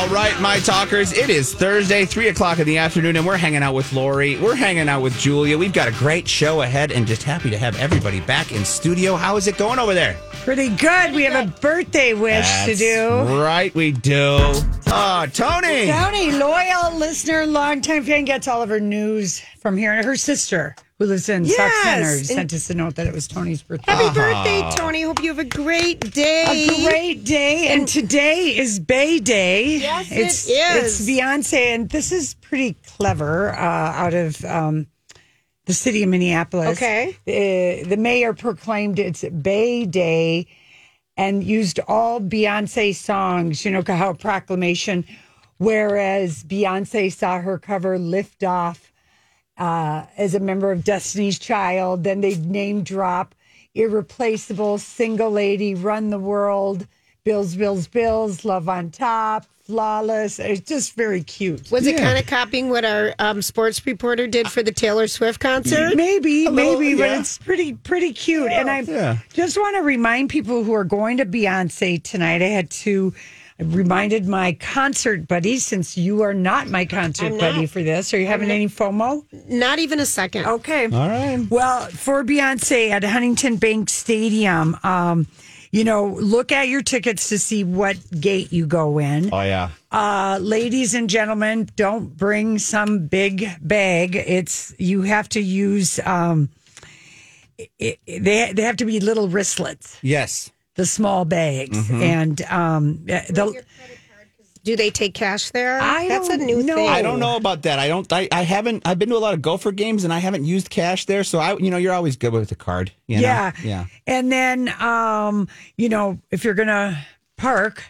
All right, my talkers. It is Thursday, 3 o'clock in the afternoon, and we're hanging out with Lori. We're hanging out with Julia. We've got a great show ahead and just happy to have everybody back in studio. How is it going over there? Pretty good. We have a birthday wish to do. Right, we do. Oh, Tony. Tony, loyal listener, longtime fan, gets all of her news from here. And her sister, who lives in Sauk Yes, Center, and- sent us a note that it was Tony's birthday. Happy birthday, Tony. Hope you have a great day. A great day, and today is Bey Day. Yes, it it's, is. It's Beyonce, and this is pretty clever. Uh, out of um, the city of Minneapolis. Okay. Uh, the mayor proclaimed it's Bey Day, and used all Beyonce songs. You know how proclamation. Whereas Beyonce saw her cover "Lift Off" uh, as a member of Destiny's Child, then they name drop "Irreplaceable," "Single Lady," "Run the World," "Bills, Bills, Bills," "Love on Top," "Flawless." It's just very cute. Was it kind of copying what our um, sports reporter did for the Taylor Swift concert? Maybe, little, maybe, but yeah. it's pretty, pretty cute. and I yeah. just want to remind people who are going to Beyonce tonight. I had to. I reminded my concert buddy, since you are not my concert not. buddy for this. Are you having any FOMO? Not even a second. Okay. All right. Well, for Beyonce at Huntington Bank Stadium, um, you know, look at your tickets to see what gate you go in. Oh, yeah. Uh, ladies and gentlemen, don't bring some big bag. It's you have to use. Um, it, it- they they have to be little wristlets, Yes. The small bags, Mm-hmm. and um, the. Do they take cash there? I That's a don't new know. thing. I don't know about that. I don't. I, I haven't. I've been to a lot of Gopher games, and I haven't used cash there. So I, you know, you're always good with the card. You know? Yeah. Yeah. And then, um, you know, if you're going to park,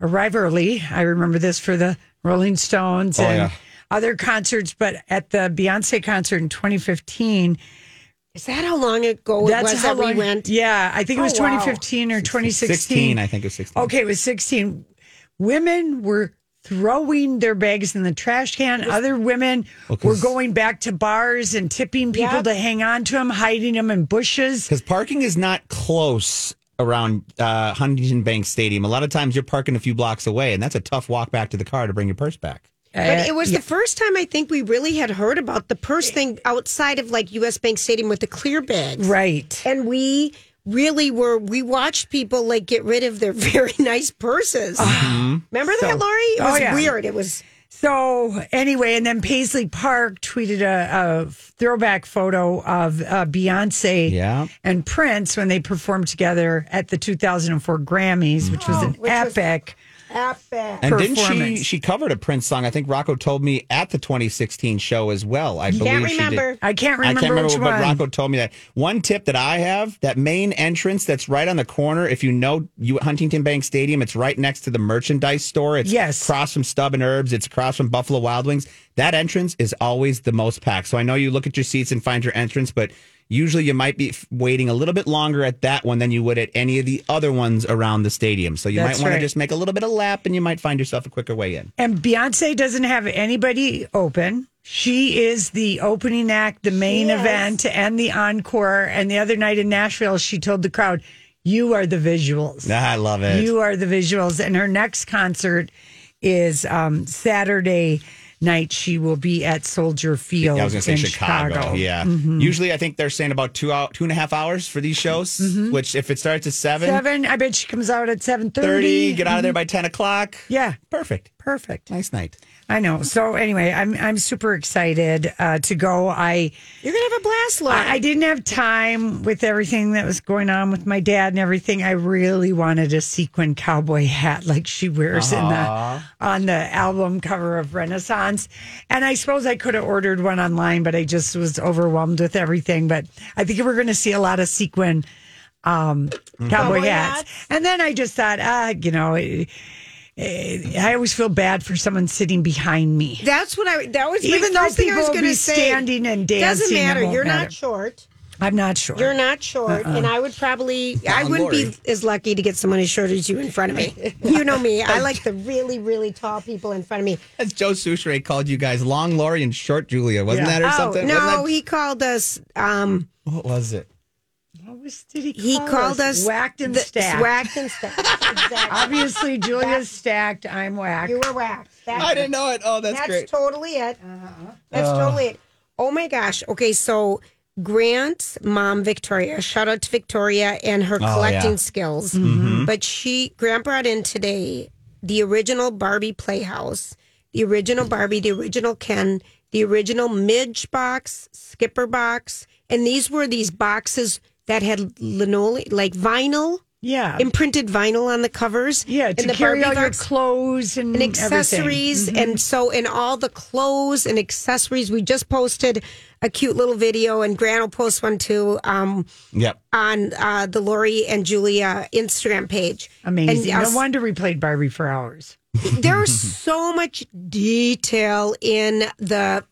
arrive early. I remember this for the Rolling Stones Oh, and yeah. other concerts, but at the Beyonce concert in 2015, Is that how long ago it that's was how that we long- went? Yeah, I think it was Oh, wow. 2015 or 2016. 16, I think it was 16. Okay, it was 16. Women were throwing their bags in the trash can. Other women were going back to bars and tipping people Yep. to hang on to them, hiding them in bushes. Because parking is not close around uh, Huntington Bank Stadium. A lot of times you're parking a few blocks away, and that's a tough walk back to the car to bring your purse back. But uh, it was the first time I think we really had heard about the purse thing outside of like US Bank Stadium with the clear bags. Right. And we really were, we watched people like get rid of their very nice purses. Uh-huh. Mm-hmm. Remember that, Lori? It Oh, was yeah. weird. It was. So anyway, and then Paisley Park tweeted a, a throwback photo of uh, Beyonce Yeah. and Prince when they performed together at the 2004 Grammys, which was oh, an epic. Epic. And didn't she? She covered a Prince song. I think Rocco told me at the 2016 show as well. I believe Can't she remember. did. I can't I remember, can't remember, which but one. Rocco told me that. One tip that I have: that main entrance that's right on the corner. If you know you Huntington Bank Stadium, it's right next to the merchandise store. It's Yes. across from Stub and Herb's. It's across from Buffalo Wild Wings. That entrance is always the most packed. So I know you look at your seats and find your entrance, but usually you might be waiting a little bit longer at that one than you would at any of the other ones around the stadium. So you That's might want right. to just make a little bit of lap, and you might find yourself a quicker way in. And Beyonce doesn't have anybody open. She is the opening act, the main event, and the encore. And the other night in Nashville, she told the crowd, You are the visuals. I love it. You are the visuals. And her next concert is um, Saturday night she will be at Soldier Field. I was going to say in Chicago. Yeah. Mm-hmm. Usually, I think they're saying about two out, two and a half hours for these shows. Which, if it starts at seven, Seven. I bet she comes out at seven thirty, thirty. get out of there by ten o'clock. Yeah, Perfect. perfect. Nice night. I know. So anyway, I'm I'm super excited uh, to go. I You're gonna have a blast, Laura. I I didn't have time with everything that was going on with my dad and everything. I really wanted a sequin cowboy hat like she wears in the on the album cover of Renaissance. And I suppose I could have ordered one online, but I just was overwhelmed with everything. But I think we're going to see a lot of sequin um, cowboy, Cowboy hats. hats. And then I just thought, ah, you know. eh, I always feel bad for someone sitting behind me. That's what I. That was Even though first thing I people was will going to be say. standing and dancing, Doesn't matter. won't You're matter. not short. I'm not short. You're not short, Uh-uh. and I would probably. I wouldn't Lori. be as lucky to get someone as short as you in front of me. you know me. I like the really, really tall people in front of me. As Joe Soucheray called you guys long Lori and short Julia, wasn't Yeah. that or Oh something? no, Wasn't he called us. Um, what was it? What was, did he call he called us whacked and the- stacked? Whacked and stacked. Exactly. Obviously, Julia's stacked. I'm whacked. You were whacked. That's, I didn't know it. Oh, that's, great. That's great. totally it. Uh-huh. That's uh. totally it. Oh my gosh. Okay, so Grant's mom, Victoria, shout out to Victoria and her oh, collecting yeah. skills. Mm-hmm. Mm-hmm. But she, Grant brought in today the original Barbie Playhouse, the original Barbie, the original Ken, the original Midge box, Skipper box. And these were these boxes that had linoleum, like vinyl, yeah. imprinted vinyl on the covers. yeah, And to the carry Barbie all your clothes and, and everything. accessories and so in all the clothes and accessories we just posted a cute little video and grant will post one too um, Yep. on uh, the lori and julia instagram page Amazing. and no uh, wonder we played Barbie for hours. there's so much detail in the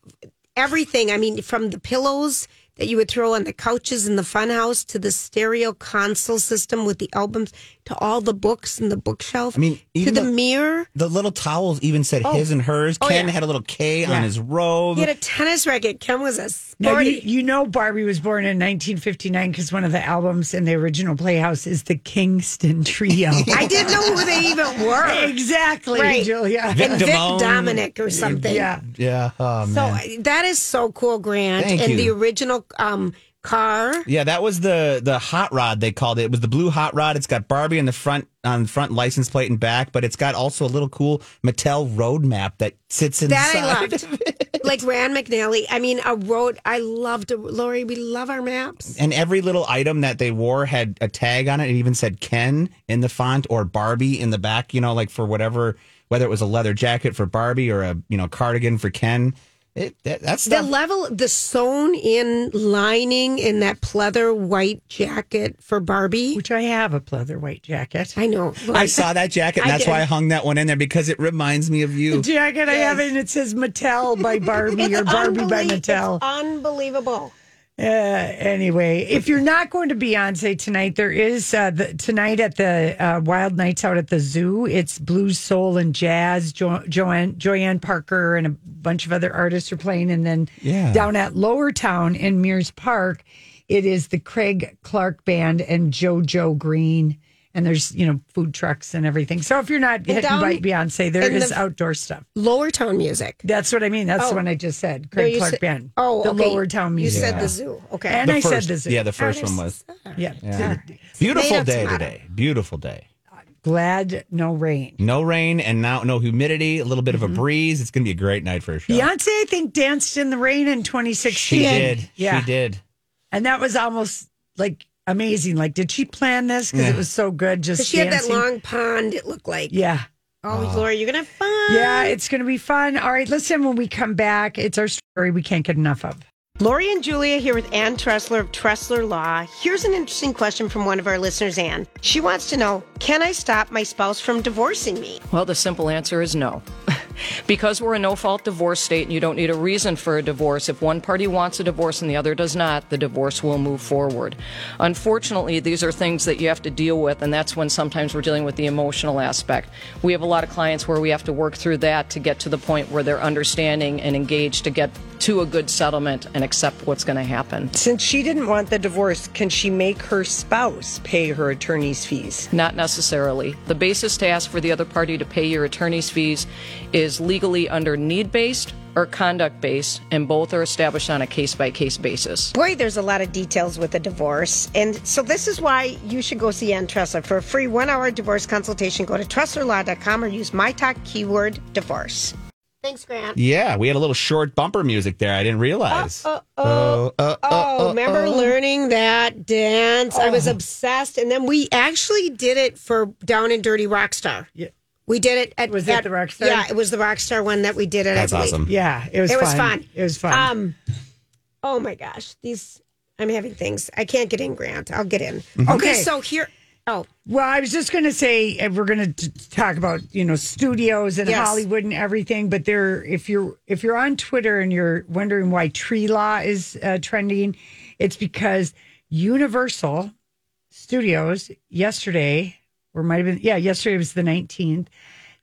everything i mean from the pillows that you would throw on the couches in the funhouse to the stereo console system with the albums to all the books in the bookshelf I mean, to the the- mirror The little towels even said oh. his and hers. Oh, Ken yeah. had a little K Yeah. on his robe. He had a tennis racket. Ken was a Now, sporty. you, you know Barbie was born in 1959 because one of the albums in the original Playhouse is the Kingston Trio. I didn't know who they even were. exactly, Right. Julia. Vic and Vic Damone. Dominic or something. Yeah. yeah. Oh, So uh, that is so cool, Grant. Thank and you. the original um, car. Yeah, that was the the hot rod they called it. It was the blue hot rod. It's got Barbie on the front on the front license plate and back, but it's got also a little cool Mattel road map that sits inside. That I loved. like Rand McNally. I mean, a road. I loved Lori. We love our maps. And every little item that they wore had a tag on it. It even said Ken in the font or Barbie in the back, you know, like for whatever, whether it was a leather jacket for Barbie or a, you know, cardigan for Ken. It, that, that's The level, the sewn in lining in that pleather white jacket for Barbie. Which I have a pleather white jacket. I know. I saw that jacket, and I that's why. I hung that one in there because it reminds me of you. The jacket I have and it says Mattel by Barbie or Barbie by Mattel. It's unbelievable. Uh, anyway, if you're not going to Beyonce tonight, there is uh, the, tonight at the uh, Wild Nights out at the zoo. It's blues, soul, and jazz. Jo- Joanne Joanne Parker and a bunch of other artists are playing, and then Yeah. down at Lower Town in Mears Park, it is the Craig Clark Band and JoJo Green. And there's you know food trucks and everything. So if you're not hitting down by Beyonce, there is the- outdoor stuff. Lower tone music. That's what I mean. That's Oh. the one I just said. No, Craig you Clark said- Band. Oh, the okay. Lower Town music. You music. said the zoo. Okay. And The I said the zoo. Yeah, the first one was. Yeah. Yeah. Beautiful day tomato. today. Beautiful day. Glad no rain. No rain and now no humidity, a little bit of Mm-hmm. a breeze. It's going to be a great night for a show. Beyonce, I think, danced in the rain in 2016. She did. Yeah. She did. And that was almost like amazing. Like, did she plan this? Because it was so good. Just She had that dancing. long pond, it looked like. Yeah. Oh, Laura, you're going to have fun. Yeah, it's going to be fun. All right, listen, when we come back, it's our story we can't get enough of. Lori and Julia here with Ann Tressler of Tressler Law. Here's an interesting question from one of our listeners, Ann. She wants to know Can I stop my spouse from divorcing me? Well, the simple answer is no. because we're a no fault divorce state and you don't need a reason for a divorce, if one party wants a divorce and the other does not, the divorce will move forward. Unfortunately, these are things that you have to deal with, and that's when sometimes we're dealing with the emotional aspect. We have a lot of clients where we have to work through that to get to the point where they're understanding and engaged to get to a good settlement and accept what's going to happen. Since she didn't want the divorce, can she make her spouse pay her attorney's fees? Not necessarily. The basis to ask for the other party to pay your attorney's fees is legally under need based or conduct based, and both are established on a case by case basis. Boy, there's a lot of details with a divorce. And so this is why you should go see Ann Tressa. For a free one hour divorce consultation, go to tresslerlaw.com or use my talk keyword divorce. Thanks, Grant. Yeah, we had a little short bumper music there. I didn't realize. Oh, oh, uh, oh, remember uh. learning that dance? I was obsessed. And then we actually did it for Down and Dirty Rockstar. Yeah. We did it at Was it at- the Rockstar? Yeah, it was the Rockstar one that we did it. That's I believe. awesome. Yeah, it was It was fun. fun. It was fun. Um, oh my gosh, these I'm having things. I can't get in, Grant. I'll get in. Mm-hmm. Okay, Okay. so here. Oh, Well, I was just going to say uh, we're going to talk about you know studios and Yes. Hollywood and everything, but there, if you're if you're on Twitter and you're wondering why Tree Law is uh, trending, it's because Universal Studios yesterday, or might have been yeah, yesterday was the nineteenth.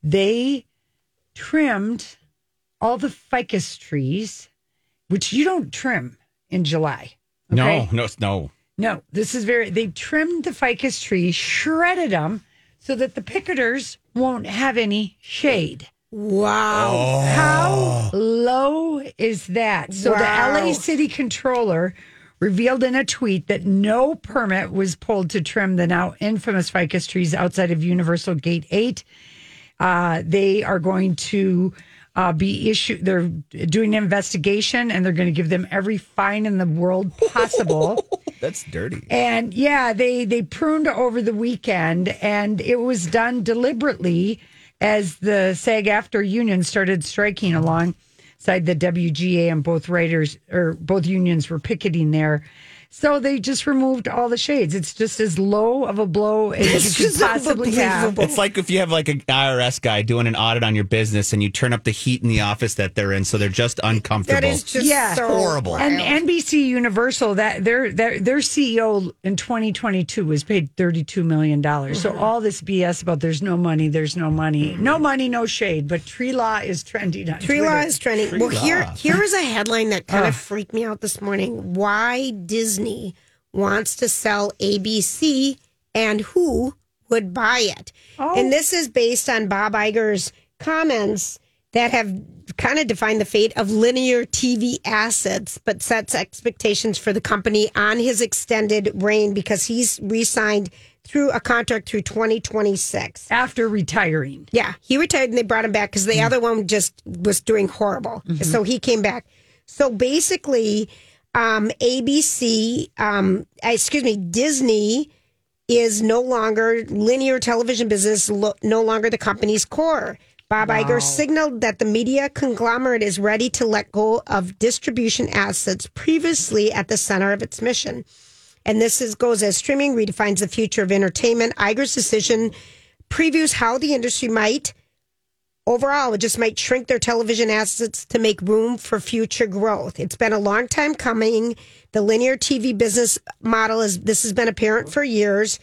They trimmed all the ficus trees, which you don't trim in July. okay? No, no, no. No, this is very. They trimmed the ficus trees, shredded them so that the picketers won't have any shade. wow. How low is that? So Wow. the LA city controller revealed in a tweet that no permit was pulled to trim the now infamous ficus trees outside of Universal Gate 8. Uh, they are going to uh, be issued, they're doing an investigation and they're going to give them every fine in the world possible. That's dirty. And yeah, they they pruned over the weekend, and it was done deliberately as the SAG-AFTRA union started striking alongside the WGA, and both writers or both unions were picketing there. So they just removed all the shades. It's just as low of a blow as It's you could possibly have. It's like if you have like an IRS guy doing an audit on your business and you turn up the heat in the office that they're in, so they're just uncomfortable. That is just Yeah. so Horrible. And NBC Universal that their their their CEO in 2022 was paid 32 million dollars. So mm-hmm. all this BS about there's no money, there's no money, mm-hmm. no money, no shade. But tree law is trending Tree Twitter. law is trending. well, here here is a headline that kind of uh. freaked me out this morning. Why Disney wants to sell ABC and who would buy it. Oh. And this is based on Bob Iger's comments that have kind of defined the fate of linear TV assets, but sets expectations for the company on his extended reign because he's re-signed through a contract through 2026. after retiring. Yeah, he retired and they brought him back because the mm-hmm. other one just was doing horrible. Mm-hmm. So he came back. So basically, um, ABC, um, excuse me, Disney is no longer linear television business, lo- no longer the company's core. Bob Iger signaled that the media conglomerate is ready to let go of distribution assets previously at the center of its mission. And this is, goes as streaming redefines the future of entertainment. Iger's decision previews how the industry might overall it just might shrink their television assets to make room for future growth. It's been a long time coming. The linear TV business model is this has been apparent for years.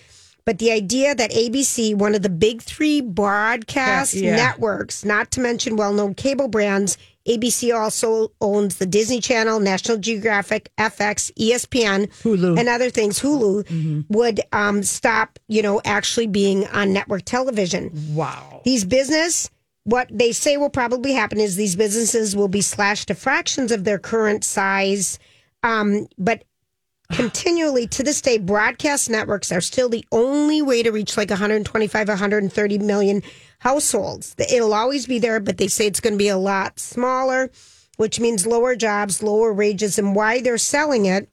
But the idea that ABC, one of the big three broadcast Yeah, yeah. networks, not to mention well known cable brands, ABC also owns the Disney Channel, National Geographic, FX, ESPN, Hulu. and other things, Hulu, would um, stop, you know, actually being on network television. Wow. These business, what they say will probably happen is these businesses will be slashed to fractions of their current size. Um, but continually to this day, broadcast networks are still the only way to reach like 125, 130 million households. It'll always be there, but they say it's going to be a lot smaller, which means lower jobs, lower wages, and why they're selling it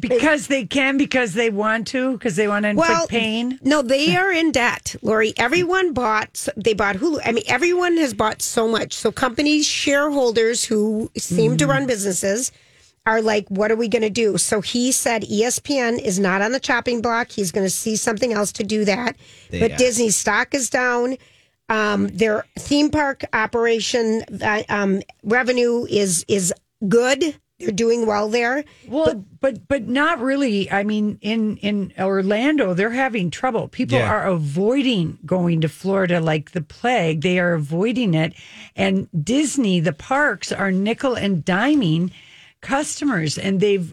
Because they can, because they want to, because they want to inflict pain. No, they are in debt, Lori. Everyone bought. They bought Hulu. I mean, everyone has bought so much. So companies, shareholders who seem to run businesses, are like, "What are we going to do?" So he said, ESPN is not on the chopping block. He's going to see something else to do that. But Yeah. Disney stock is down. Um, their theme park operation uh, um, revenue is is good. They're doing well there. Well, but, but not really. I mean, in in Orlando, they're having trouble. People Yeah. are avoiding going to Florida like the plague. They are avoiding it, and Disney, the parks, are nickel and diming customers, and they've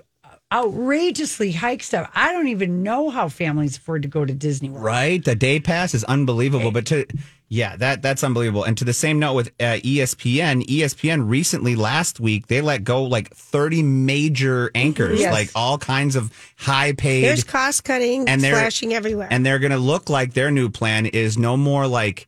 outrageously hiked stuff. I don't even know how families afford to go to Disney World. Right, the day pass is unbelievable. Eh, but to yeah, that that's unbelievable. And to the same note with uh, ESPN, ESPN recently last week they let go like thirty major anchors, Yes. like all kinds of high paid. There's cost cutting and they're flashing everywhere. and they're going to look like their new plan is no more like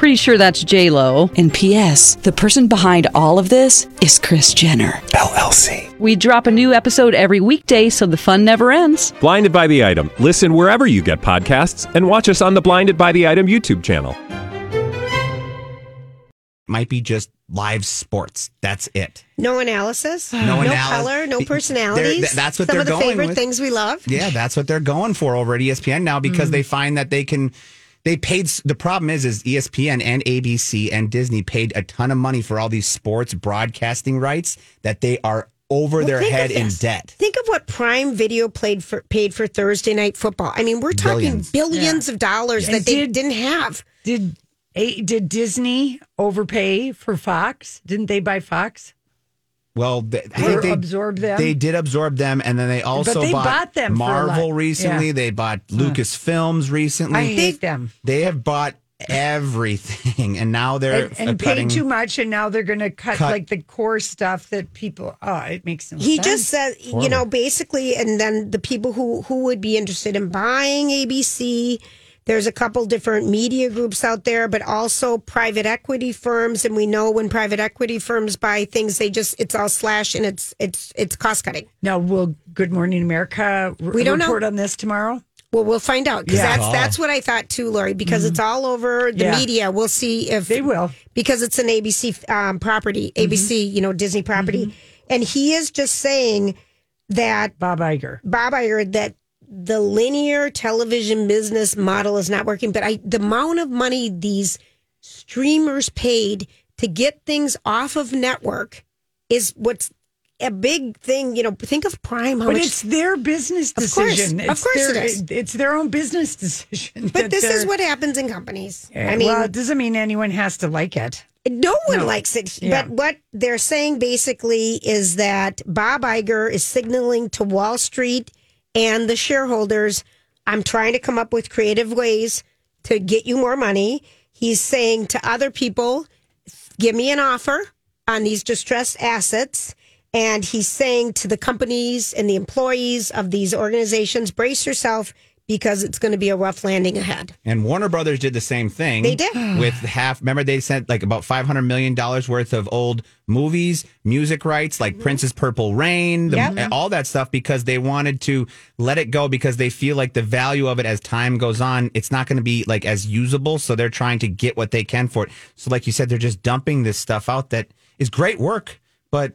Pretty sure that's J Lo. And P.S. The person behind all of this is Kris Jenner LLC. We drop a new episode every weekday, so the fun never ends. Blinded by the item. Listen wherever you get podcasts, and watch us on the Blinded by the Item YouTube channel. might be just live sports. That's it. no analysis, No no, analysis. color, no They're- personalities. that's what Some they're of the going favorite with. things we love. Yeah, that's what they're going for over at ESPN now because hmm. they find that they can. They paid. The problem is, is ESPN and ABC and Disney paid a ton of money for all these sports broadcasting rights that they are over Well, their head in debt. Think of what Prime Video played for paid for Thursday night football. I mean, we're talking Billions. billions, of dollars And that they did- didn't have. Did a, did Disney overpay for Fox? Didn't they buy Fox? Well, they, I think they absorb them? They did absorb them, and then they also they bought, bought them for a lot. Marvel recently. Yeah. They bought Lucasfilms recently. I hate them. They have bought everything, and now they're and, and paid too much, and now they're going to cut, Cut. like the core stuff that people. Oh, it makes no He sense. just said, you know, basically, and then the people who who would be interested in buying ABC. There's a couple different media groups out there, but also private equity firms. And we know when private equity firms buy things, they just it's all slash and it's it's it's cost cutting. now will Good Morning America r- We don't know. report on this tomorrow? Well, we'll find out because Yeah. that's oh. that's what I thought too, Lori. Because it's mm-hmm. all over the Yeah. media. We'll see if They will. because it's an ABC um, property, mm-hmm. ABC, you know, Disney property, mm-hmm. and he is just saying that Bob Iger. Bob Iger that the linear television business model is not working. But I, the amount of money these streamers paid to get things off of network is what's a big thing. You know, think of Prime. But much it's their business Of course. decision. Of It's course their, it is. It's their own business decision. But this is what happens in companies. Yeah, I mean, well, it doesn't mean anyone has to like it. no one No. likes it. Yeah. But what they're saying basically is that Bob Iger is signaling to Wall Street and the shareholders, I'm trying to come up with creative ways to get you more money. He's saying to other people, give me an offer on these distressed assets. And he's saying to the companies and the employees of these organizations, brace yourself because it's going to be a rough landing ahead. And Warner Brothers did the same thing. They did. with half. Remember, they sent like about five hundred million dollars worth of old movies, music rights, like mm-hmm. Prince's Purple Rain, the, Yep. all that stuff, because they wanted to let it go because they feel like the value of it as time goes on, it's not going to be like as usable. So they're trying to get what they can for it. So, like you said, they're just dumping this stuff out that is great work, but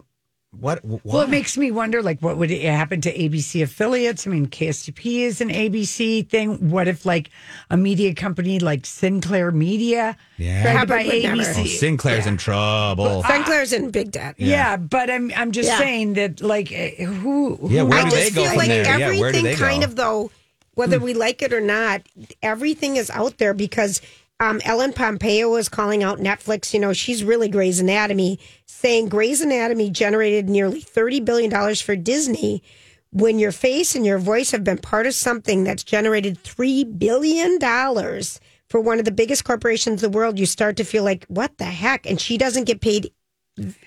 what? wh- Well, it makes me wonder, like, what would happen to ABC affiliates? I mean, KSTP is an ABC thing. What if, like, a media company like Sinclair Media, Yeah. tried to Hubbard buy would never. ABC? Oh, Sinclair's in trouble. Sinclair's in big debt. yeah. but I'm I'm just Yeah. saying that, like, eh, who? who Yeah, where I do just they go feel from like there? Yeah, everything where do they kind go? of though, whether we like it or not, everything is out there because um, Ellen Pompeo was calling out Netflix. You know, she's really Grey's Anatomy, saying Grey's Anatomy generated nearly thirty billion dollars for Disney. When your face and your voice have been part of something that's generated three billion dollars for one of the biggest corporations in the world, you start to feel like, what the heck? And she doesn't get paid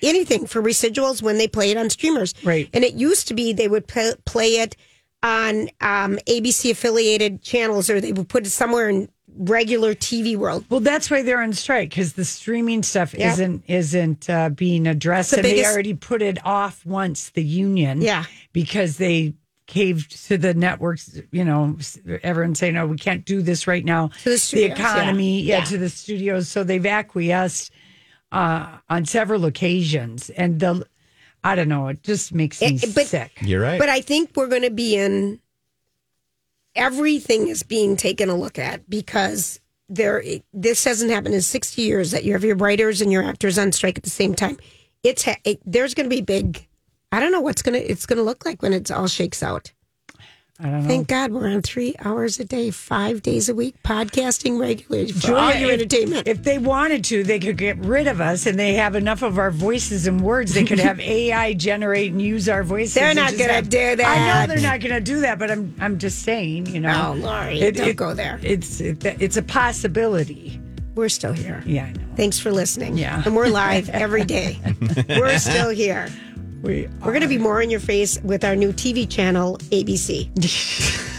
anything for residuals when they play it on streamers. Right. And it used to be they would play, play it on um, ABC affiliated channels or they would put it somewhere in regular TV world. Well, that's why they're on strike because the streaming stuff Yeah. isn't isn't uh, being addressed, The and they already put it off once the union, Yeah. because they caved to the networks. You know, s- everyone saying, "No, we can't do this right now." To the studios, economy, yeah. yeah. to the studios. So they've acquiesced uh, on several occasions, and the I don't know, it just makes me It- but- sick. You're right. But I think we're going to be in everything is being taken a look at because there this hasn't happened in 60 years that you have your writers and your actors on strike at the same time. It's it, there's going to be big I don't know what's going to it's going to look like when it's all shakes out. I don't know. Thank God we're on 3 hours a day, 5 days a week podcasting regularly for all your if- entertainment. If they wanted to, they could get rid of us, and they have enough of our voices and words. They could have AI generate and use our voices. They're not gonna have- do that. I know they're not going to do that, but I'm I'm just saying, you know. Oh, Lori, don't go there. It's it, it's a possibility. we're still here. Yeah, I know. Thanks for listening. Yeah. And we're live every day. we're still here. We We're going to be more in your face with our new TV channel, ABC.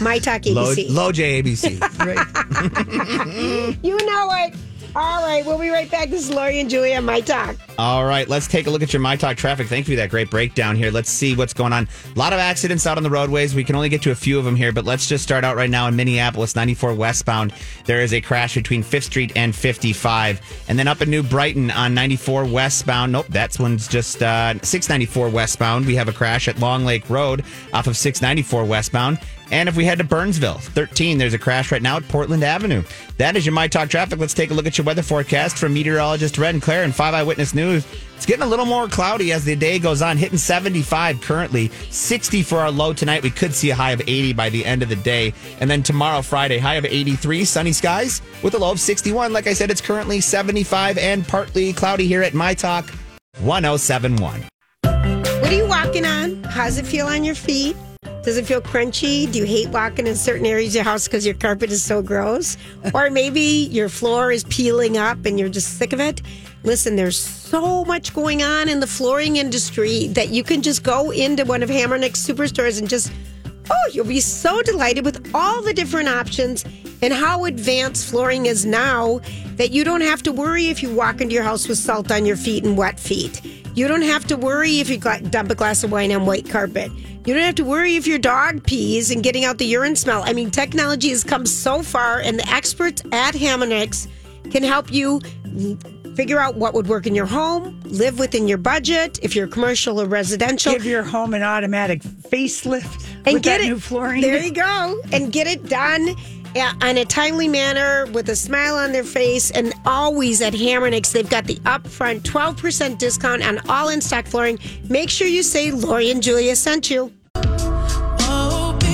My Talk ABC. low, j ABC. low JABC. You know it. All right, we'll be right back. This is Lori and Julia My Talk. All right, let's take a look at your My Talk traffic. Thank you for that great breakdown here. Let's see what's going on. A lot of accidents out on the roadways. We can only get to a few of them here, but let's just start out right now in Minneapolis, 94 westbound. There is a crash between 5th Street and 55. And then up in New Brighton on 94 westbound. Nope, that's one's just uh, 694 westbound. We have a crash at Long Lake Road off of 694 westbound. And if we head to Burnsville, 13, there's a crash right now at Portland Avenue. That is your My Talk traffic. Let's take a look at your weather forecast from meteorologist Red and Claire and 5 Eyewitness News. It's getting a little more cloudy as the day goes on, hitting 75 currently, 60 for our low tonight. We could see a high of 80 by the end of the day. And then tomorrow, Friday, high of 83, sunny skies with a low of 61. Like I said, it's currently 75 and partly cloudy here at My Talk 1071. What are you walking on? How's it feel on your feet? Does it feel crunchy? Do you hate walking in certain areas of your house because your carpet is so gross? Or maybe your floor is peeling up and you're just sick of it? Listen, there's so much going on in the flooring industry that you can just go into one of Hamernick's superstores and just, oh, you'll be so delighted with all the different options and how advanced flooring is now that you don't have to worry if you walk into your house with salt on your feet and wet feet. You don't have to worry if you got, dump a glass of wine on white carpet. You don't have to worry if your dog pees and getting out the urine smell. I mean, technology has come so far, and the experts at Hamernick's can help you figure out what would work in your home, live within your budget, if you're commercial or residential. give your home an automatic facelift and get it new flooring. There you go, and get it done in a timely manner with a smile on their face. And always at Hamernick's, they've got the upfront 12% discount on all in stock flooring. Make sure you say Lori and Julia sent you.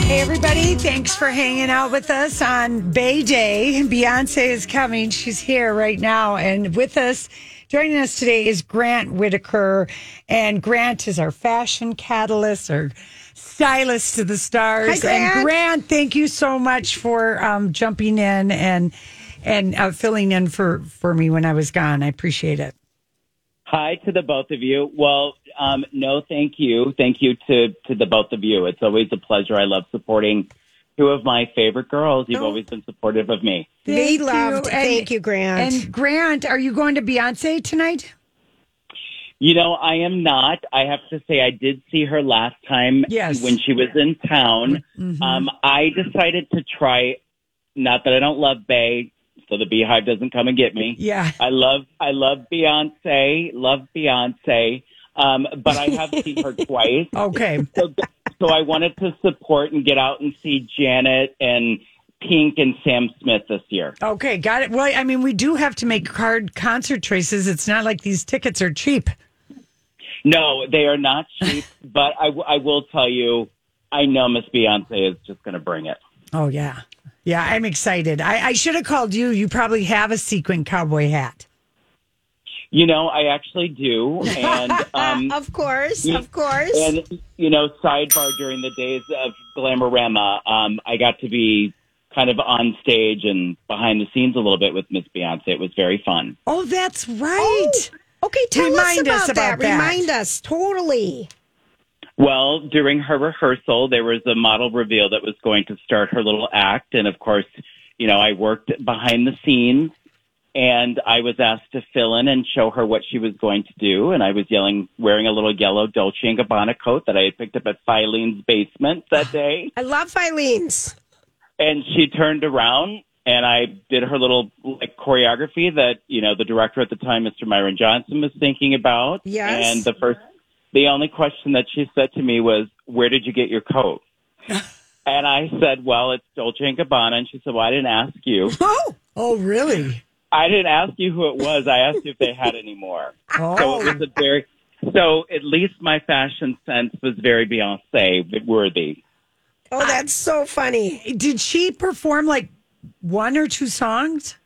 Hey, everybody. Thanks for hanging out with us on Bey Day. Beyonce is coming. She's here right now. And with us, joining us today is Grant Whittaker. And Grant is our fashion catalyst, or stylist to the stars. Hi, Grant. And Grant, thank you so much for um, jumping in and and uh, filling in for, for me when I was gone. I appreciate it. Hi to the both of you. Well, um, no, thank you. Thank you to, to the both of you. It's always a pleasure. I love supporting two of my favorite girls. You've always been supportive of me. Be Thank you. loved. And- Thank you, Grant. And Grant, are you going to Beyonce tonight? You know, I am not. I have to say, I did see her last time Yes. when she was in town. Um, I decided to try, not that I don't love Bey, so the BeyHive doesn't come and get me. Yeah. I love, I love Beyonce, love Beyonce. Um, but I have seen her twice. Okay. so, so I wanted to support and get out and see Janet and Pink and Sam Smith this year. Okay, got it. Well, I mean, we do have to make card concert choices. It's not like these tickets are cheap. No, they are not cheap, but I, w- I will tell you, I know Miss Beyonce is just going to bring it. Oh yeah, yeah. I'm excited. I, I should have called you. You probably have a sequin cowboy hat. You know, I actually do, and um, of course, Yeah. of course. and you know, sidebar during the days of Glamorama, um, I got to be kind of on stage and behind the scenes a little bit with Miss Beyonce. It was very fun. Oh, that's right. Okay, tell Remind us us about, about that. that. Remind us totally. Well, during her rehearsal, there was a model reveal that was going to start her little act. And of course, you know, I worked behind the scenes and I was asked to fill in and show her what she was going to do. And I was yelling, wearing a little yellow Dolce and Gabbana coat that I had picked up at Filene's basement that day. I love Filene's. And she turned around and I did her little like choreography that, you know, the director at the time, Mr. Myron Johnson was thinking about. Yes. And the first, the only question that she said to me was, where did you get your coat? and I said, well, it's Dolce and Gabbana. And she said, well, I didn't ask you. Oh, Oh, really? I didn't ask you who it was. I asked you if they had any more. Oh. So Oh, it was a very, so at least my fashion sense was very Beyonce worthy. oh, that's so funny. did she perform like one or two songs?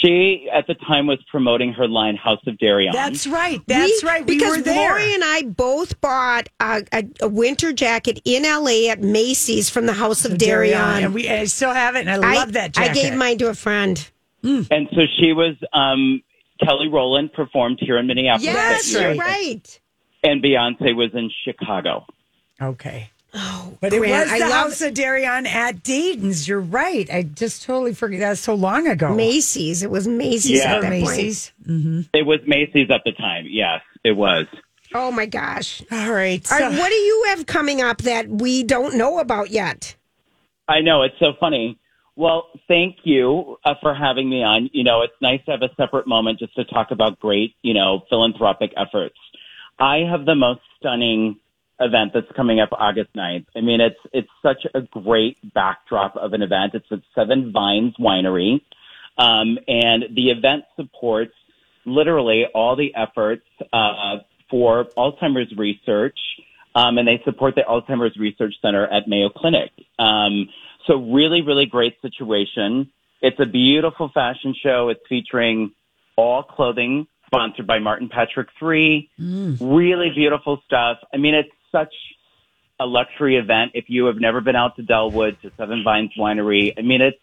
She, at the time, was promoting her line House of Deréon. That's right. That's We- right. We because were there. Lori and I both bought a, a, a winter jacket in LA at Macy's from the House of Deréon. and we I still have it, and I, love that jacket. I gave mine to a friend. And so she was, um, Kelly Rowland performed here in Minneapolis. Yes, that year, you're right. And Beyonce was in Chicago. Okay. Oh, But it Grant, was I the love House of Deréon at Dayton's. You're right. I just totally forget. That was so long ago. Macy's. It was Macy's Yeah. at that Macy's. It was Macy's at the time. Yes, it was. Oh my gosh. All right. So- right, what do you have coming up that we don't know about yet? I know it's so funny. Well, thank you uh, for having me on. You know, it's nice to have a separate moment just to talk about great, you know, philanthropic efforts. I have the most stunning event that's coming up August 9th. I mean, it's it's such a great backdrop of an event. It's at Seven Vines Winery, um, and the event supports literally all the efforts uh, for Alzheimer's research, um, and they support the Alzheimer's Research Center at Mayo Clinic. Um, so really, really great situation. It's a beautiful fashion show. It's featuring all clothing sponsored by Martin Patrick Three. Mm. Really beautiful stuff. I mean, it's such a luxury event. If you have never been out to Dellwood to Seven Vines Winery, I mean, it's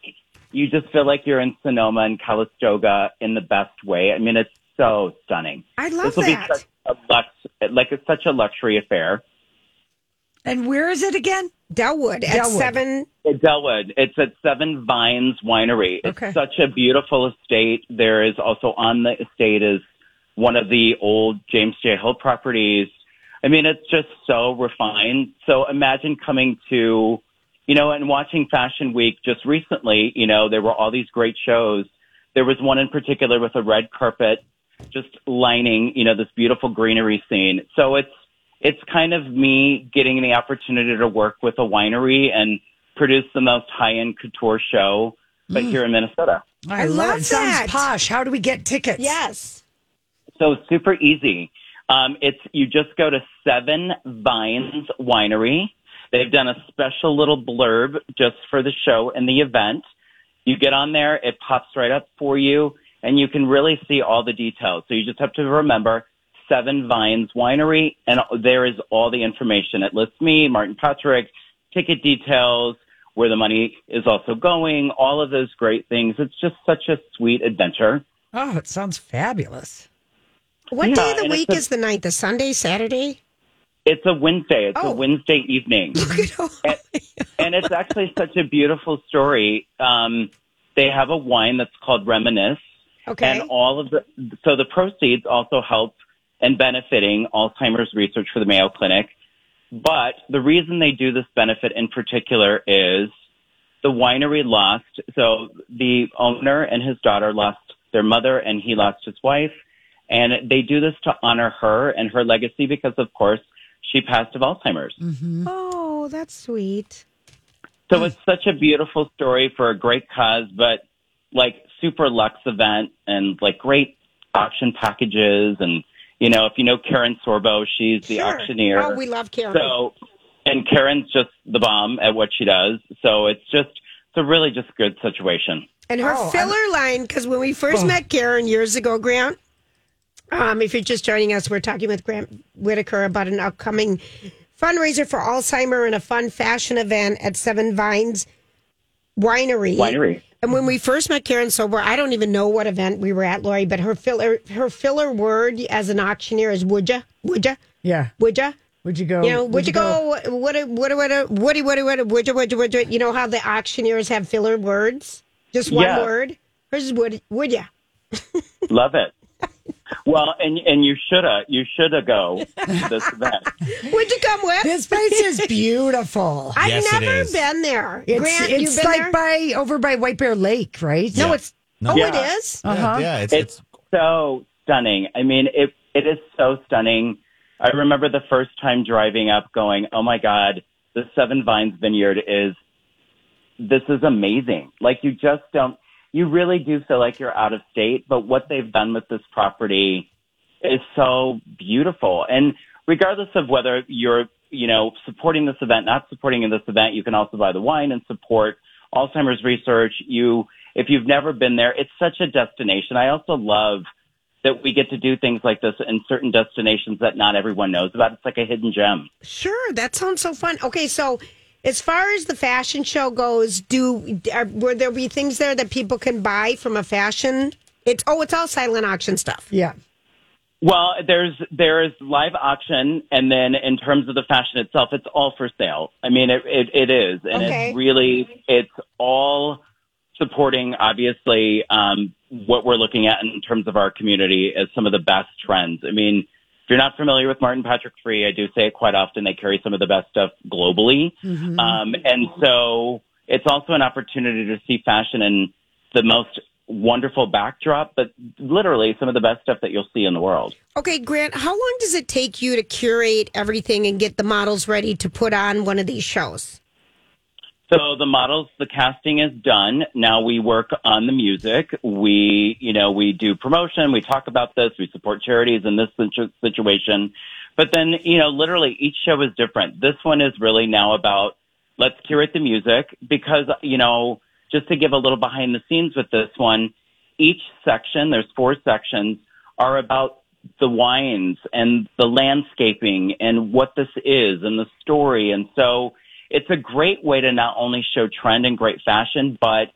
you just feel like you're in Sonoma and Calistoga in the best way. I mean, it's so stunning. I love this will that. be such a lux, like it's such a luxury affair. and where is it again? Dellwood at Dellwood. seven. At Dellwood. It's at Seven Vines Winery. It's Okay. such a beautiful estate. There is also on the estate is one of the old James J. Hill properties. I mean, it's just so refined. So imagine coming to, you know, and watching Fashion Week just recently, you know, there were all these great shows. There was one in particular with a red carpet just lining, you know, this beautiful greenery scene. So it's, it's kind of me getting the opportunity to work with a winery and produce the most high-end couture show, but here in Minnesota. I, I love, love it. Sounds that. posh. How do we get tickets? Yes. So super easy. Um, it's you just go to Seven Vines Winery. They've done a special little blurb just for the show and the event. You get on there, it pops right up for you, and you can really see all the details. So you just have to remember Seven Vines Winery, and there is all the information. It lists me, Martin Patrick, ticket details, where the money is also going, all of those great things. It's just such a sweet adventure. Oh, it sounds fabulous. What Yeah, day of the week a- is the ninth? The Sunday, Saturday? It's a Wednesday. It's Oh. a Wednesday evening. and, and it's actually such a beautiful story. Um, they have a wine that's called Reminisce. Okay. And all of the, so the proceeds also help in benefiting Alzheimer's research for the Mayo Clinic. But the reason they do this benefit in particular is the winery lost, so the owner and his daughter lost their mother and he lost his wife. And they do this to honor her and her legacy because, of course, she passed of Alzheimer's. Mm-hmm. Oh, that's sweet. So it's such a beautiful story for a great cause, but like super luxe event and like great auction packages. And, you know, if you know Karen Sorbo, she's the Sure. auctioneer. Oh, we love Karen. So, and Karen's just the bomb at what she does. So it's just, it's a really just good situation. And her Oh, filler line, because when we first met Karen years ago, Grant, um, if you're just joining us, we're talking with Grant Whittaker about an upcoming fundraiser for Alzheimer and a fun fashion event at Seven Vines Winery. Winery. And when we first met Karen Sober, I don't even know what event we were at, Lori, but her filler her filler word as an auctioneer is would ya? Would ya? Yeah. Would ya? Would you go? You know, would, you go? What? What? What? What? What? Woody? Woody? Woody? Would you? Would you? Would you? You know how the auctioneers have filler words? Just one Yeah. word. Hers is would. Would ya? Love it. Well, and and you shoulda you shoulda go to this event. Would you come with? This place is beautiful. I've Yes, it never is. been there. It's, Grant, you've it's been like there? by over by White Bear Lake, right? no, it's. No. Oh, Yeah. it is. Uh huh. Yeah, it's, It's so stunning. I mean, it it is so stunning. I remember the first time driving up, going, "Oh my God, the Seven Vines Vineyard is this is amazing." Like you just don't, you really do feel like you're out of state. But what they've done with this property is so beautiful. And regardless of whether you're, you know, supporting this event, not supporting this event, you can also buy the wine and support Alzheimer's research. You, if you've never been there, it's such a destination. I also love that we get to do things like this in certain destinations that not everyone knows about. It's like a hidden gem. Sure, that sounds so fun. Okay, so as far as the fashion show goes, do are, will there be things there that people can buy from a fashion? It's oh, it's all silent auction stuff. Yeah. Well, there's there's live auction, and then in terms of the fashion itself, it's all for sale. I mean, it it, it is, and Okay. it's really it's all supporting, obviously, um, what we're looking at in terms of our community as some of the best trends. I mean, if you're not familiar with Martin Patrick 3, I do say it quite often. They carry some of the best stuff globally, um, and so it's also an opportunity to see fashion in the most wonderful backdrop, but literally some of the best stuff that you'll see in the world. Okay, Grant, how long does it take you to curate everything and get the models ready to put on one of these shows? So the models, the casting is done. Now we work on the music. We, you know, we do promotion. We talk about this. We support charities in this situation. But then, you know, literally each show is different. This one is really now about let's curate the music because, you know, just to give a little behind the scenes with this one, each section, there's four sections, are about the wines and the landscaping and what this is and the story. And so it's a great way to not only show trend and great fashion, but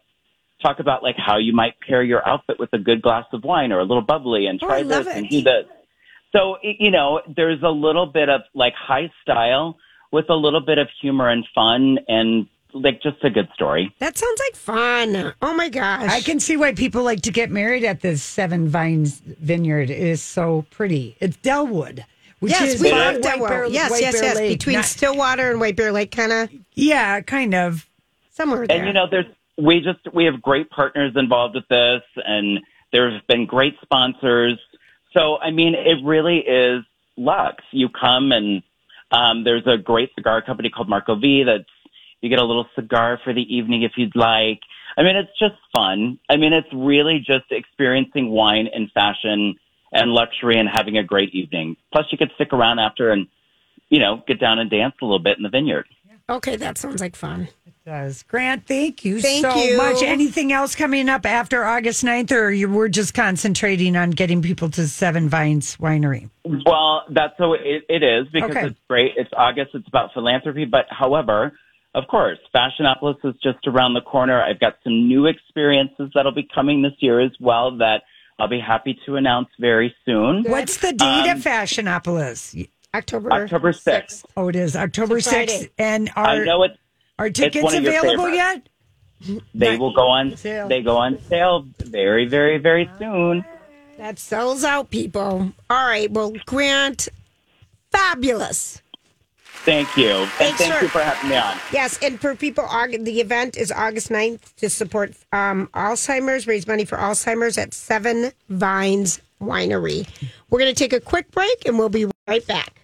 talk about like how you might pair your outfit with a good glass of wine or a little bubbly and Oh, try I love this and do this. So, you know, there's a little bit of like high style with a little bit of humor and fun and like just a good story. That sounds like fun. Oh my gosh. I can see why people like to get married at this Seven Vines Vineyard. It is so pretty. It's Dellwood, which yes, is we love White Delaware. Bear- Yes, White yes, Bear yes. Lake. Between Not- Stillwater and White Bear Lake, kind of yeah, kind of. somewhere there. And you know, there's we just we have great partners involved with this, and there's been great sponsors. So I mean, it really is Lux. You come and um, there's a great cigar company called Marco V. That's you get a little cigar for the evening if you'd like. I mean, it's just fun. I mean, it's really just experiencing wine and fashion and luxury and having a great evening. Plus, you could stick around after and you know get down and dance a little bit in the vineyard. okay, that sounds like fun. It does. Grant, thank you Thank so you. much. Anything else coming up after August 9th, or you were just concentrating on getting people to Seven Vines Winery? Well, that's so it, it is because Okay. it's great. It's August. It's about philanthropy. But however, of course, Fashionopolis is just around the corner. I've got some new experiences that'll be coming this year as well that I'll be happy to announce very soon. What's the date Um, of Fashionopolis? October October 6th. Oh, it is October It's a Friday. 6th. And I are, know it's are tickets one of your available yet? they will go on Sale. they go on sale very, very, very soon. That sells out, people. All right. Well, Grant, fabulous. Thank you. And Thanks, thank sir. you for having me on. Yes, and for people, the event is August 9th to support um, Alzheimer's, raise money for Alzheimer's at Seven Vines Winery. We're going to take a quick break and we'll be right back.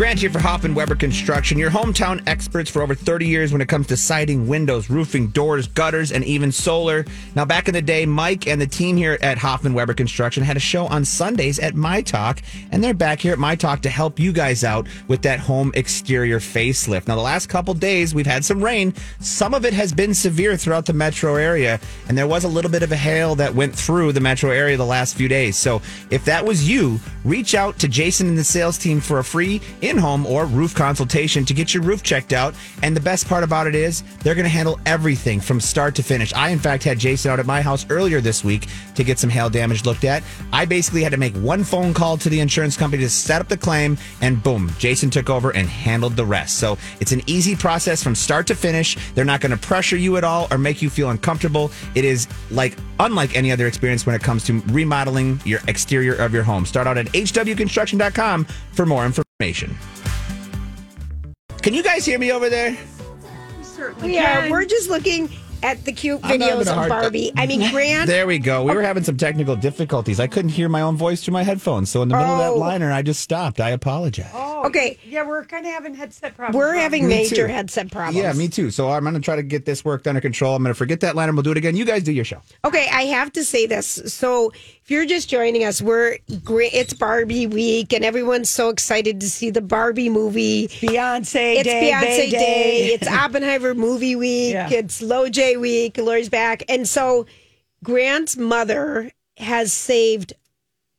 Grant here for Hoffman Weber Construction, your hometown experts for over 30 years when it comes to siding, windows, roofing, doors, gutters, and even solar. Now, back in the day, Mike and the team here at Hoffman Weber Construction had a show on Sundays at My Talk, and they're back here at My Talk to help you guys out with that home exterior facelift. Now, the last couple days, we've had some rain. Some of it has been severe throughout the metro area, and there was a little bit of a hail that went through the metro area the last few days. So, if that was you, reach out to Jason and the sales team for a free in-home or roof consultation to get your roof checked out. And the best part about it is they're going to handle everything from start to finish. I, in fact, had Jason out at my house earlier this week to get some hail damage looked at. I basically had to make one phone call to the insurance company to set up the claim, and boom, Jason took over and handled the rest. So it's an easy process from start to finish. They're not going to pressure you at all or make you feel uncomfortable. It is like unlike any other experience when it comes to remodeling your exterior of your home. Start out at hwconstruction.com for more information. Can you guys hear me over there? We are. We're just looking at the cute I'm having videos a of hard Barbie. I mean, Grant. There we go. We were having some technical difficulties. I couldn't hear my own voice through my headphones. So in the middle of Oh. that liner, I just stopped. I apologize. Oh, Okay. Yeah, we're kind of having headset problems. We're having Me major too. headset problems. Yeah, me too. So I'm going to try to get this worked under control. I'm going to forget that liner. We'll do it again. You guys do your show. Okay, I have to say this. So, if you're just joining us, we're great. It's Barbie week, and everyone's so excited to see the Barbie movie. Beyonce It's Day, Beyonce Bey Day. Day. It's Oppenheimer movie week. Yeah. It's Low Week. Lori's back, and so Grant's mother has saved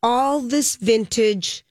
all this vintage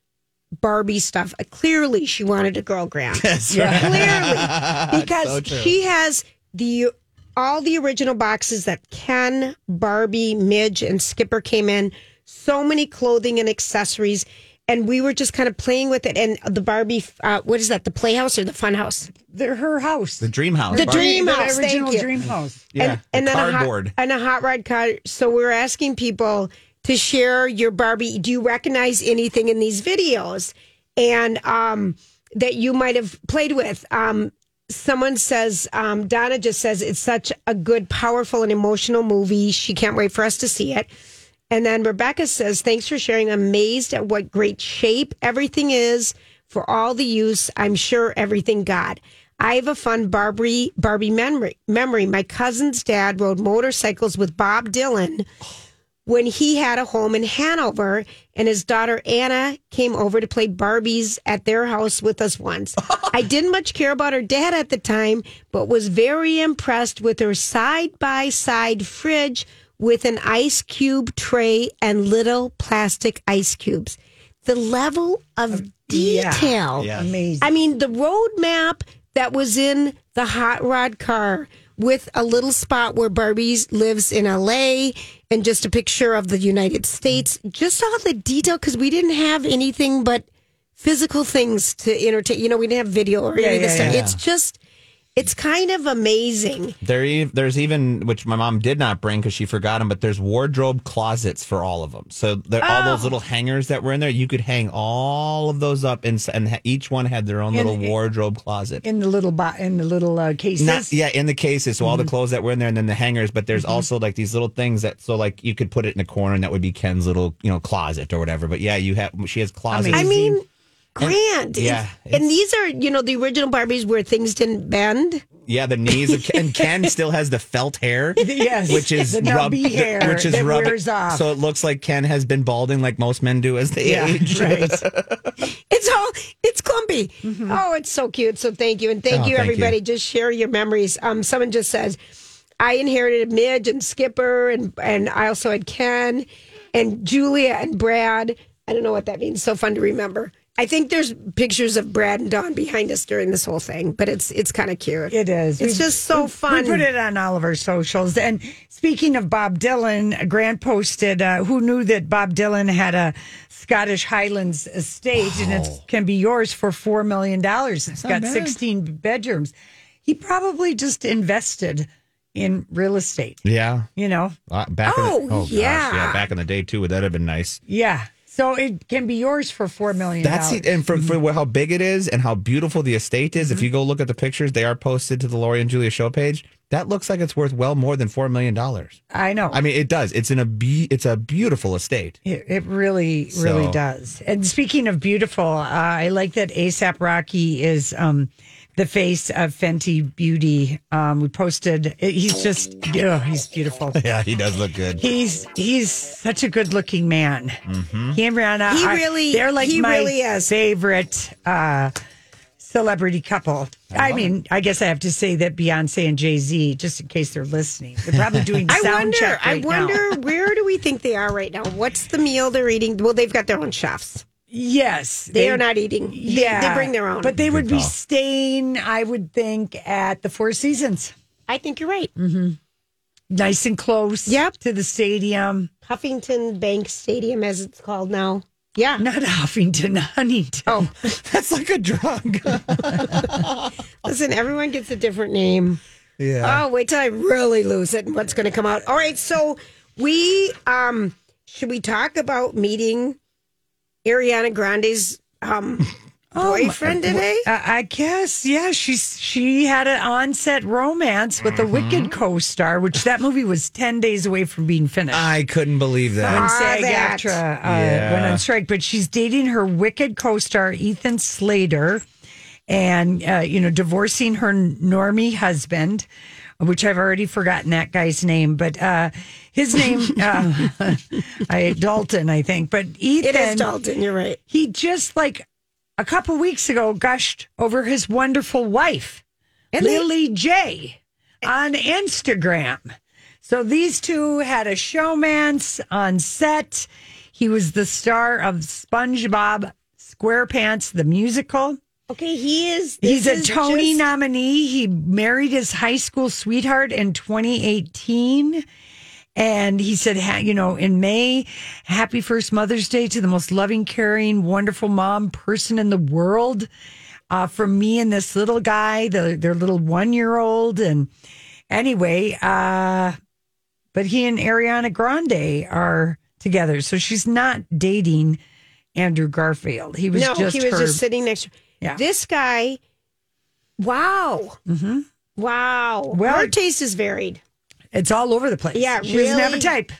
Barbie stuff. Uh, Clearly, she wanted a girl Grant. Clearly, because so she has the all the original boxes that Ken, Barbie, Midge, and Skipper came in. So many clothing and accessories. And we were just kind of playing with it. And the Barbie, uh, what is that? The Playhouse or the Funhouse? They're her house. The Dream House. The Barbie. Dream the House, thank original you. Dream House. Yeah, and, and the then a cardboard. hot, and a hot rod car. So we're asking people to share your Barbie. Do you recognize anything in these videos? And um, that you might have played with. Um, someone says, um, Donna just says it's such a good, powerful, and emotional movie. She can't wait for us to see it. And then Rebecca says, Thanks for sharing. Amazed at what great shape everything is for all the use. I'm sure everything got. I have a fun Barbie Barbie memory. Memory. My cousin's dad rode motorcycles with Bob Dylan when he had a home in Hanover, and his daughter Anna came over to play Barbies at their house with us once. I didn't much care about her dad at the time, but was very impressed with her side by side fridge with an ice cube tray and little plastic ice cubes. The level of detail. Yeah. Amazing. I mean, the road map that was in the hot rod car with a little spot where Barbie lives in LA and just a picture of the United States. Just all the detail because we didn't have anything but physical things to entertain. You know, we didn't have video or any of this yeah, stuff. yeah. It's just, it's kind of amazing. There, there's even which my mom did not bring because she forgot them, but there's wardrobe closets for all of them. So there, all Oh. those little hangers that were in there, you could hang all of those up, and, and each one had their own And little wardrobe closet. in the little bo- in the little uh, cases. Not, yeah, in the cases. So all Mm-hmm. the clothes that were in there, and then the hangers. But there's also like these little things that so like you could put it in a corner, and that would be Ken's little you know closet or whatever. But yeah, you have she has closets. I mean, grand. yeah, and these are, you know, the original Barbies where things didn't bend. yeah, the knees of Ken, and Ken still has the felt hair. Yes, which is the rub- nubby hair which is that rubbing- wears off. So it looks like Ken has been balding like most men do as they yeah, age. right. It's all it's clumpy. Oh, it's so cute. So thank you and thank Mm-hmm. Oh, you thank everybody. you. Just share your memories. Um, someone just says, I inherited Midge and Skipper, and and I also had Ken and Julia and Brad. I don't know what that means. So fun to remember. I think there's pictures of Brad and Dawn behind us during this whole thing, but it's it's kind of cute. It is. It's We- just so we- fun. We put it on all of our socials. And speaking of Bob Dylan, Grant posted, uh, who knew that Bob Dylan had a Scottish Highlands estate and it can be yours for $4 million. It's got 16 bedrooms. He probably just invested in real estate, Yeah. you know? Uh, back Oh, in the, oh gosh, yeah. yeah, back in the day too. Would that have been nice? Yeah. So it can be yours for $4 million. That's it. And for, for how big it is and how beautiful the estate is, if you go look at the pictures, they are posted to the Lori and Julia show page. That looks like it's worth well more than four million dollars. I know. I mean, it does. It's in a be- it's a beautiful estate. It, it really, really does. And speaking of beautiful, uh, I like that ASAP Rocky is um, the face of Fenty Beauty. Um, we posted. He's just, oh, he's beautiful. Yeah, he does look good. He's he's such a good looking man. He and Rihanna, He are- really- they're like he my really is. favorite uh, celebrity couple. I mean, I guess I have to say that Beyonce and Jay Z, just in case they're listening, they're probably doing I wonder. check I right now. wonder where do we think they are right now? What's the meal they're eating? Well, they've got their own chefs. Yes, They, are not eating. Yeah, they bring their own. but they would be staying. I would think at the Four Seasons, I think you're right. Mm-hmm. nice and close. Yep. to the stadium. Huffington Bank Stadium, as it's called now. Yeah. Not Huffington, Huntington. Oh, That's like a drug. listen, everyone gets a different name. yeah. Oh, wait till I really lose it and what's going to come out. All right, so we um should we talk about meeting Ariana Grande's um boyfriend today? Uh, I guess, yeah. She's she had an onset romance with a Mm-hmm. Wicked co-star, which that movie was ten days away from being finished. I couldn't believe that. When SAG-AFTRA uh, Yeah. went on strike, but she's dating her Wicked co-star Ethan Slater, and uh, you know, divorcing her normie husband, which I've already forgotten that guy's name, but uh, his name, uh, I Dalton, I think. But Ethan, It is Dalton, you're right. he just like a couple weeks ago gushed over his wonderful wife, And they- Lilly Jay, on Instagram. So these two had a showmance on set. He was the star of SpongeBob SquarePants, the musical. Okay, he is. He's a is Tony just- nominee. He married his high school sweetheart in 2018. And he said, you know, in May, happy first Mother's Day to the most loving, caring, wonderful mom person in the world. Uh, from me and this little guy, the, their little one year old. And anyway, uh, but he and Ariana Grande are together. So she's not dating Andrew Garfield. He was no, just he was her. just sitting next to Yeah. This guy, wow. Mm-hmm. Wow. Well- Her taste is varied. It's all over the place. Yeah, she doesn't have a type.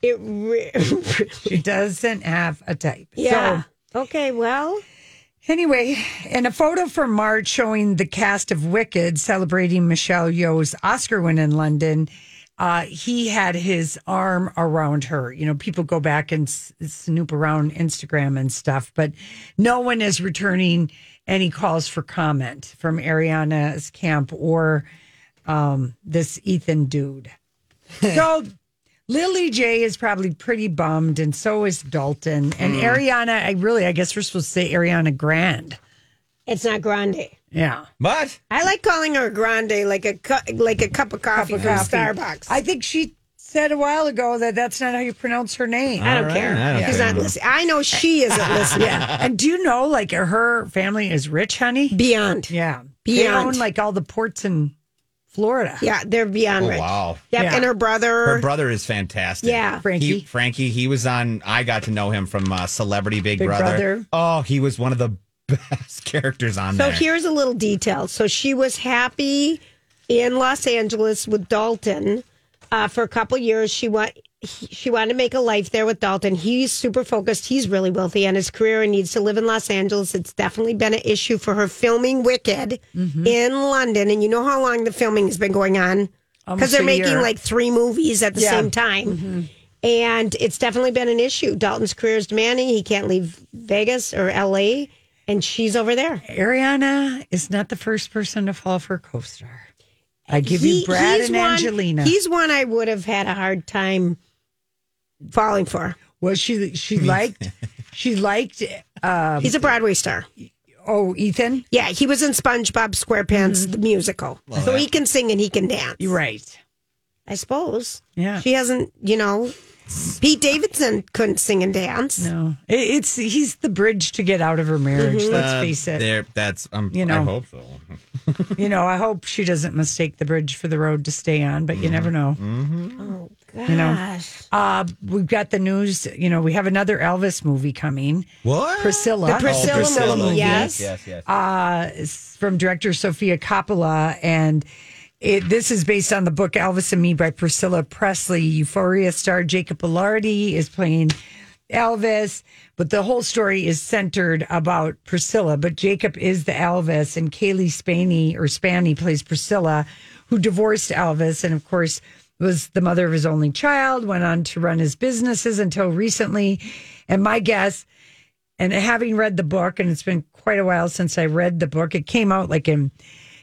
It re- She doesn't have a type. yeah. So okay, well, anyway, in a photo from March showing the cast of Wicked celebrating Michelle Yeoh's Oscar win in London, uh, he had his arm around her. You know, people go back and s- snoop around Instagram and stuff, but no one is returning any calls for comment from Ariana's camp or um, this Ethan dude. so Lilly Jay is probably pretty bummed, and so is Dalton. And Ariana, I really, I guess we're supposed to say Ariana Grande. it's not grande. Yeah. But I like calling her grande, like a cu- like a cup of coffee Cup of from coffee. Starbucks. I think she said a while ago that that's not how you pronounce her name. I don't All right, care. I don't She's care. not listening. I know she isn't listening. Yeah. and do you know, like, her family is rich, honey? Beyond. Yeah. They Beyond. own, like, all the ports in Florida. Yeah, they're beyond Oh, rich. wow. Yep, Yeah. and her brother. her brother is fantastic. Yeah. Frankie. He, Frankie, he was on. I got to know him from uh, Celebrity Big, Big Brother. Brother. Oh, he was one of the best characters on So there. here's a little detail. So she was happy in Los Angeles with Dalton uh, for a couple years. She want he, she wanted to make a life there with Dalton. He's super focused. He's really wealthy on his career and needs to live in Los Angeles. It's definitely been an issue for her filming Wicked Mm-hmm. in London. And you know how long the filming has been going on because they're making year. like three movies at the Yeah. same time. And it's definitely been an issue. Dalton's career is demanding. He can't leave Vegas or LA, and she's over there. Ariana is not the first person to fall for a co star. I give He- you Brad he's and one- Angelina. He's one I would have had a hard time falling for. well, she she liked she liked uh, He's a Broadway star. oh Ethan. Yeah, he was in SpongeBob SquarePants the musical, so he can sing and he can dance. You're right. I suppose. Yeah. she hasn't. You know, Pete Davidson couldn't sing and dance. No, it, it's he's the bridge to get out of her marriage. Mm-hmm. Let's Uh, face it. There, that's. Um, You know. I hope so. You know, I hope she doesn't mistake the bridge for the road to stay on, but you never know. Oh gosh. You know. Uh, we've got the news. You know, we have another Elvis movie coming. What? Priscilla. The Priscilla movie, yes. Yes, yes. uh, from director Sofia Coppola, and it, this is based on the book Elvis and Me by Priscilla Presley. Euphoria star Jacob Elordi is playing Elvis, but the whole story is centered about Priscilla. But Jacob is the Elvis, and Cailee Spaeny or Spaeny plays Priscilla, who divorced Elvis, and of course was the mother of his only child. Went on to run his businesses until recently, and my guess and having read the book, and it's been quite a while since I read the book, it came out like in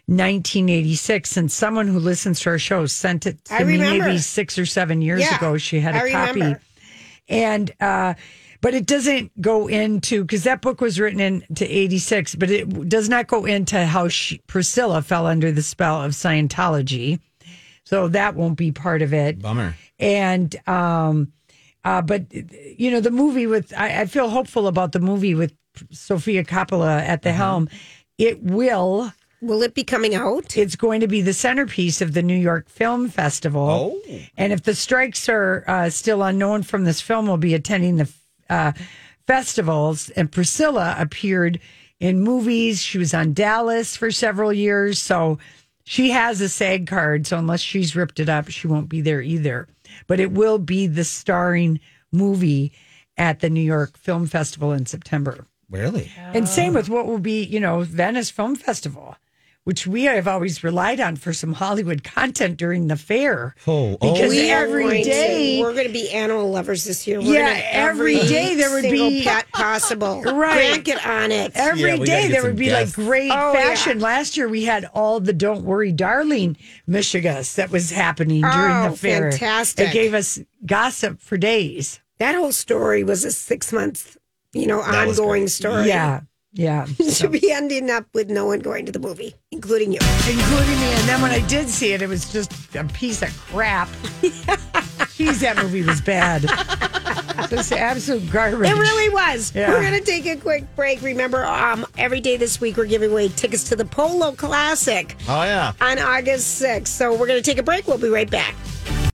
1986, and someone who listens to our show sent it to I me remember. maybe six or seven years Yeah, ago. She had a I copy, remember. and uh, but it doesn't go into because that book was written into 86 but it does not go into how she, priscilla fell under the spell of scientology so that won't be part of it Bummer. and um uh but you know the movie with i, I feel hopeful about the movie with sofia coppola at the helm it will Will it be coming out? it's going to be the centerpiece of the New York Film Festival. Oh. And if the strikes are uh, still unknown from this film, we'll be attending the uh, festivals. And Priscilla appeared in movies. She was on Dallas for several years. So she has a SAG card. So unless she's ripped it up, she won't be there either. But it will be the starring movie at the New York Film Festival in September. Really? And same with what will be, you know, Venice Film Festival, which we have always relied on for some Hollywood content during the fair. Oh, oh. Because We are every to- we're going to be animal lovers this year. We're Yeah, gonna have every day there would be- pet possible. Right. Grant, get on it. Every Yeah, day there some would be guests. like great Oh, fashion. yeah. Last year we had all the Don't Worry Darling mishegas that was happening during Oh, the fair. fantastic. It gave us gossip for days. That whole story was a six month, you know, That ongoing story. Yeah. Yeah. To be ending up with no one going to the movie, including you. including me. And then when I did see it, it was just a piece of crap. Jeez, that movie was bad. Just absolute garbage. It really was. Yeah. We're going to take a quick break. Remember, um, every day this week we're giving away tickets to the Polo Classic Oh, yeah. on August 6th. So we're going to take a break. We'll be right back.